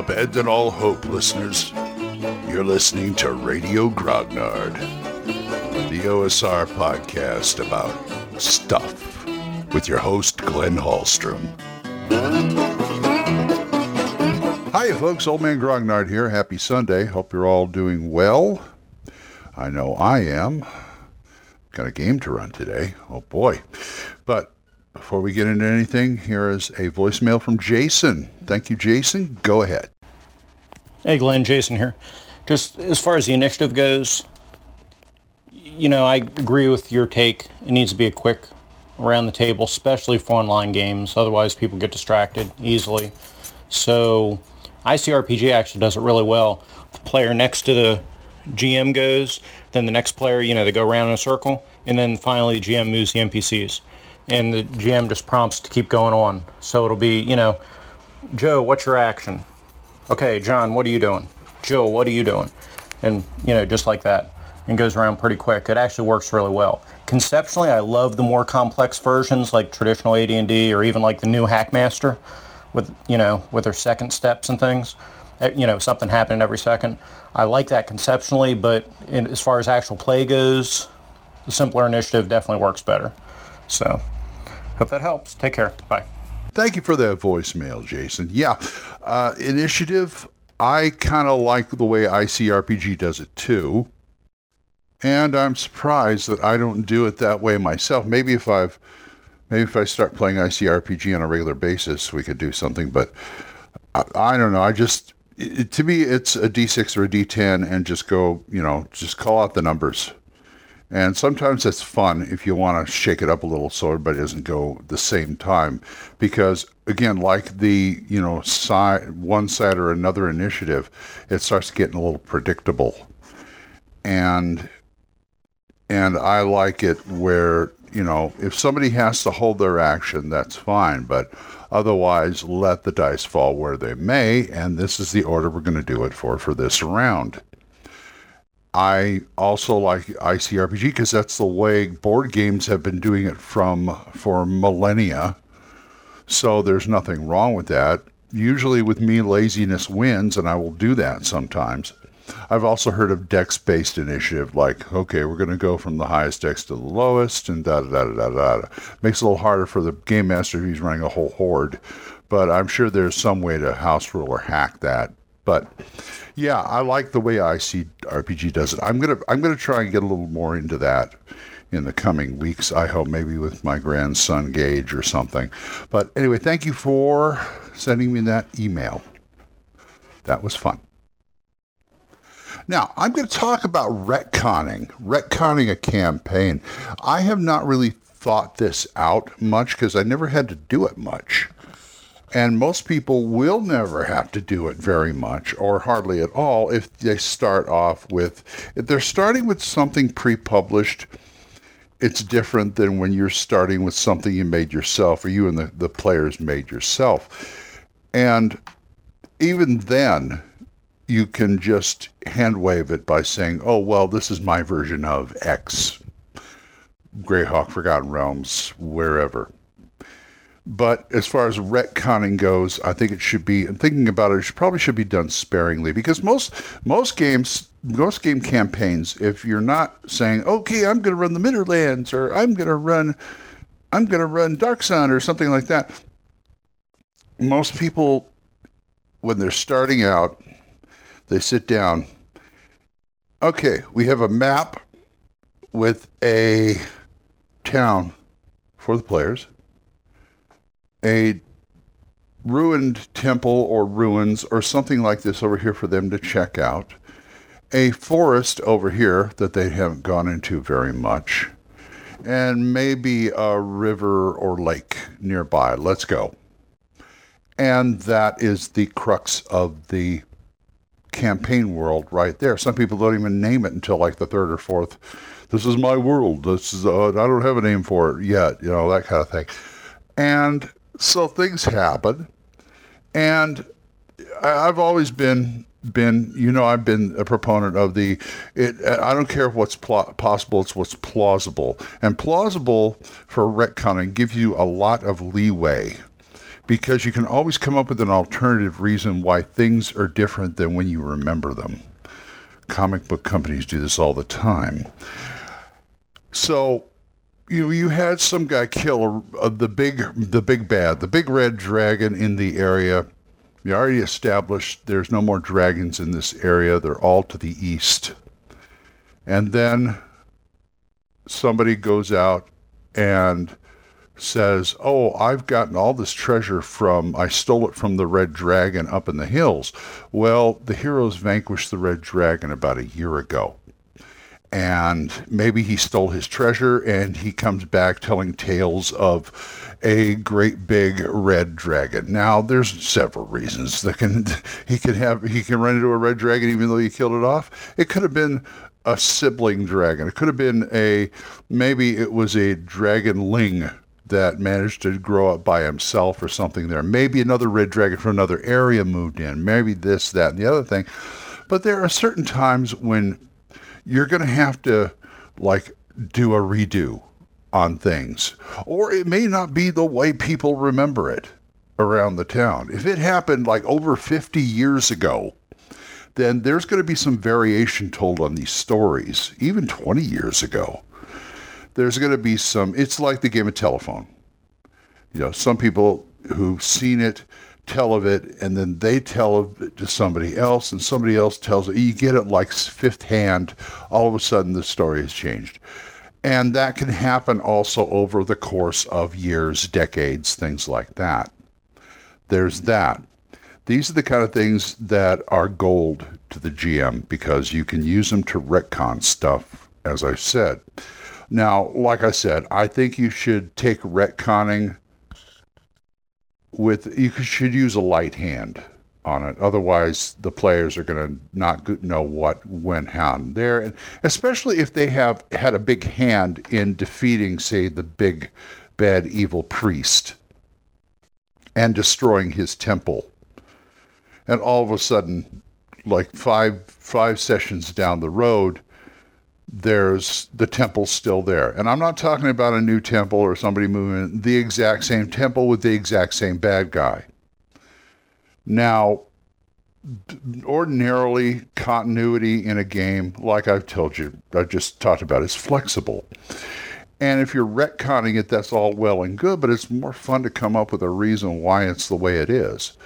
Abandon all hope, listeners. You're listening to Radio Grognard, the OSR podcast about stuff with your host, Glenn Hallstrom. Hi, folks. Old Man Grognard here. Happy Sunday. Hope you're all doing well. I know I am. Got a game to run today. Oh, boy. But before we get into anything, here is a voicemail from Jason. Thank you, Jason. Go ahead. Hey, Glenn, Jason here. Just as far as the initiative goes, you know, I agree with your take. It needs to be a quick around the table, especially for online games. Otherwise, people get distracted easily. So ICRPG actually does it really well. The player next to the GM goes, then the next player, you know, they go around in a circle, and then finally the GM moves the NPCs and the GM just prompts to keep going on. So it'll be, you know, Joe, what's your action? Okay, John, what are you doing? Joe, what are you doing? And, you know, just like that. And goes around pretty quick. It actually works really well. Conceptually, I love the more complex versions like traditional AD&D or even like the new Hackmaster with, you know, with their second steps and things. Eh, you know, something happening every second. I like that conceptually, but in, as far as actual play goes, the simpler initiative definitely works better. So Hope that helps. Take care. Bye. Thank you for that voicemail, Jason. Yeah, uh, initiative. I kind of like the way ICRPG does it too, and I'm surprised that I don't do it that way myself. Maybe if I've, maybe if I start playing ICRPG on a regular basis, we could do something. But I, I don't know. I just it, to me, it's a D6 or a D10, and just go, you know, just call out the numbers and sometimes it's fun if you want to shake it up a little so everybody doesn't go the same time. Because again, like the, you know, side, one side or another initiative, it starts getting a little predictable. And and I like it where, you know, if somebody has to hold their action, that's fine. But otherwise, let the dice fall where they may. And this is the order we're going to do it for for this round. I also like ICRPG because that's the way board games have been doing it from for millennia. So there's nothing wrong with that. Usually with me laziness wins and I will do that sometimes. I've also heard of dex based initiative like okay, we're going to go from the highest dex to the lowest and da da da da da. Makes it a little harder for the game master if he's running a whole horde, but I'm sure there's some way to house rule or hack that. But yeah, I like the way ICRPG does it. I'm gonna I'm gonna try and get a little more into that in the coming weeks. I hope maybe with my grandson Gage or something. But anyway, thank you for sending me that email. That was fun. Now, I'm going to talk about retconning, retconning a campaign. I have not really thought this out much because I never had to do it much. And most people will never have to do it very much or hardly at all if they start off with, if they're starting with something pre published, it's different than when you're starting with something you made yourself or you and the, the players made yourself. And even then, you can just hand wave it by saying, oh, well, this is my version of X, Greyhawk, Forgotten Realms, wherever. But as far as retconning goes, I think it should be. And thinking about it, it should, probably should be done sparingly because most most games, most game campaigns, if you're not saying, "Okay, I'm going to run the Midderlands" or "I'm going to run, I'm going to run Dark Sun" or something like that, most people, when they're starting out, they sit down. Okay, we have a map with a town for the players a ruined temple or ruins or something like this over here for them to check out, a forest over here that they haven't gone into very much, and maybe a river or lake nearby. Let's go. And that is the crux of the campaign world right there. Some people don't even name it until like the third or fourth. This is my world. This is uh, I don't have a name for it yet. You know that kind of thing. And so things happen, and I've always been been you know I've been a proponent of the it uh, I don't care what's pl- possible it's what's plausible and plausible for retconning gives you a lot of leeway because you can always come up with an alternative reason why things are different than when you remember them. Comic book companies do this all the time. So, you you had some guy kill a, the big the big bad, the big red dragon in the area. You already established there's no more dragons in this area. They're all to the east. And then somebody goes out and says, "Oh, I've gotten all this treasure from I stole it from the red dragon up in the hills." Well, the heroes vanquished the red dragon about a year ago. And maybe he stole his treasure and he comes back telling tales of a great big red dragon. Now, there's several reasons that can he can have he can run into a red dragon even though he killed it off. It could have been a sibling dragon. It could have been a maybe it was a dragonling that managed to grow up by himself or something there. Maybe another red dragon from another area moved in. Maybe this, that, and the other thing. But there are certain times when you're going to have to like do a redo on things, or it may not be the way people remember it around the town. If it happened like over 50 years ago, then there's going to be some variation told on these stories, even 20 years ago there's going to be some, it's like the game of telephone. You know, some people who've seen it tell of it and then they tell of it to somebody else and somebody else tells it. You get it like fifth hand. All of a sudden the story has changed. And that can happen also over the course of years, decades, things like that. There's that. These are the kind of things that are gold to the GM because you can use them to retcon stuff, as I said. Now, like I said, I think you should take retconning with you should use a light hand on it. Otherwise, the players are going to not know what went on there, and especially if they have had a big hand in defeating, say, the big bad evil priest and destroying his temple. And all of a sudden, like five five sessions down the road, there's the temple still there. And I'm not talking about a new temple or somebody moving the exact same temple with the exact same bad guy. Now, ordinarily, continuity in a game, like I've told you, I just talked about, is flexible. And if you're retconning it, that's all well and good, but it's more fun to come up with a reason why it's the way it is.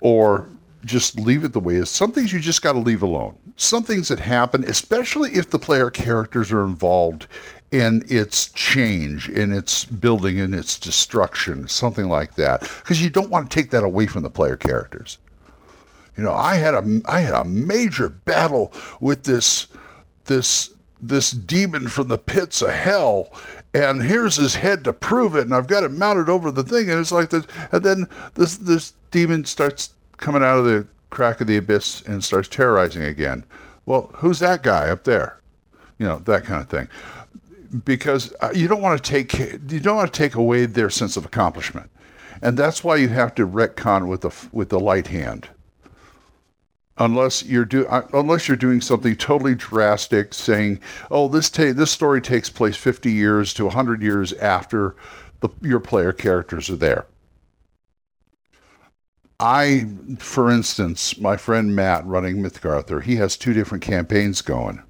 Or just leave it the way it is. Some things you just got to leave alone. Some things that happen, especially if the player characters are involved in its change, in its building, in its destruction, something like that, because you don't want to take that away from the player characters. You know, I had a I had a major battle with this this this demon from the pits of hell and here's his head to prove it and I've got it mounted over the thing and it's like this and then this this demon starts coming out of the crack of the abyss and starts terrorizing again. Well, who's that guy up there? You know, that kind of thing. Because uh, you don't want to take you don't want to take away their sense of accomplishment. And that's why you have to retcon with the with the light hand. Unless you're do uh, unless you're doing something totally drastic, saying, "Oh, this ta- this story takes place 50 years to 100 years after the, your player characters are there." I, for instance, my friend Matt running Mythic he has two different campaigns going.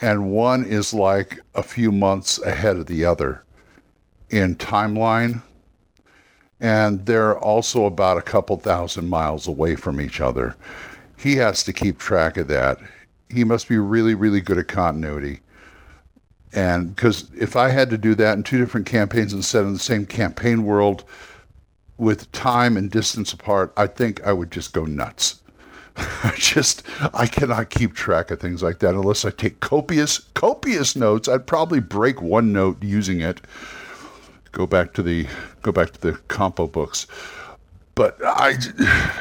And one is like a few months ahead of the other in timeline. And they're also about a couple thousand miles away from each other. He has to keep track of that. He must be really, really good at continuity. And because if I had to do that in two different campaigns instead of the same campaign world, with time and distance apart, I think I would just go nuts. I just I cannot keep track of things like that unless I take copious copious notes. I'd probably break OneNote using it. Go back to the go back to the compo books. But I,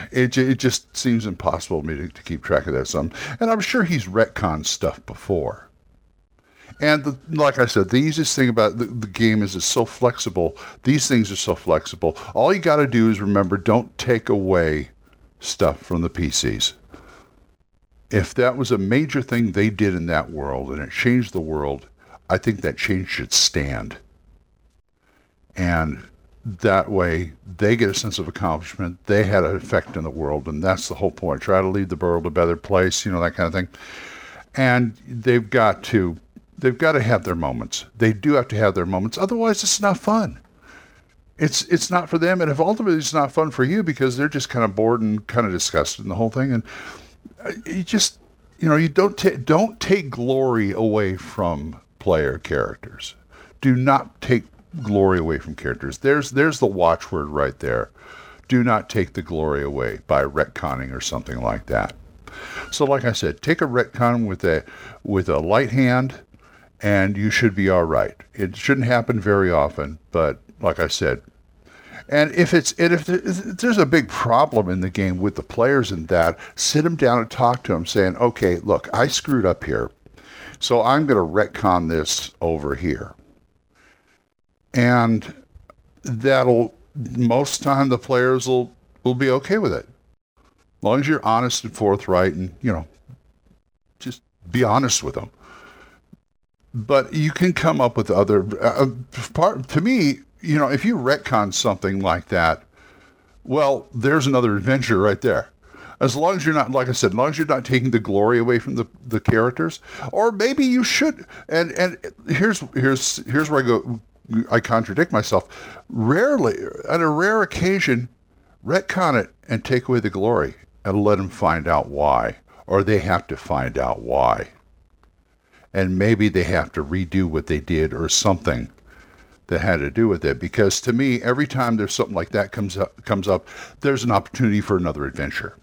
it, it just seems impossible to me to, to keep track of that some. And I'm sure he's retconned stuff before. And the, like I said, the easiest thing about the, the, game is it's so flexible. These things are so flexible. All you got to do is remember don't take away stuff from the PCs. If that was a major thing they did in that world and it changed the world, I think that change should stand. And that way they get a sense of accomplishment. They had an effect in the world, and that's the whole point. Try to leave the world a better place, you know, that kind of thing. And they've got to they've got to have their moments. They do have to have their moments. Otherwise, it's not fun. It's it's not for them, and if ultimately it's not fun for you because they're just kind of bored and kind of disgusted in the whole thing, and uh, you just you know you don't ta- don't take glory away from player characters. Do not take glory away from characters. There's there's the watchword right there. Do not take the glory away by retconning or something like that. So, like I said, take a retcon with a with a light hand, and you should be all right. It shouldn't happen very often, but like I said, and if it's and if there's a big problem in the game with the players and that, sit them down and talk to them, saying, "Okay, look, I screwed up here, so I'm going to retcon this over here." And that'll most time the players will will be okay with it, as long as you're honest and forthright, and you know, just be honest with them. But you can come up with other uh, part. To me, you know, if you retcon something like that, well, there's another adventure right there. As long as you're not, like I said, as long as you're not taking the glory away from the, the characters, or maybe you should. And and here's here's here's where I go. I contradict myself. Rarely, on a rare occasion, retcon it and take away the glory and let them find out why, or they have to find out why. And maybe they have to redo what they did or something that had to do with it. Because to me every time there's something like that comes up comes up there's an opportunity for another adventure.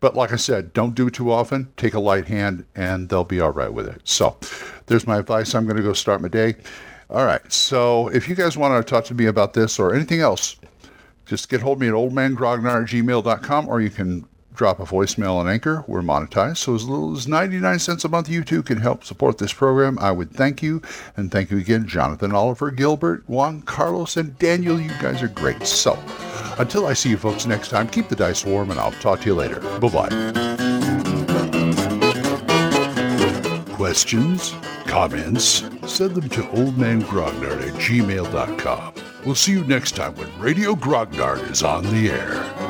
But like i said don't do it too often. Take a light hand and they'll be all right with it. So there's my advice. I'm going to go start my day. All right. So if you guys want to talk to me about this or anything else just get hold of me at oldmangrognard at gmail.com or you can drop a voicemail on Anchor. We're monetized, so as little as 99 cents a month, you too can help support this program. I would thank you. And thank you again, Jonathan, Oliver, Gilbert, Juan, Carlos, and Daniel. You guys are great. So until I see you folks next time, keep the dice warm, and I'll talk to you later. Bye bye. Questions? Comments? Send them to oldmangrognard at gmail.com. We'll see you next time when Radio Grognard is on the air.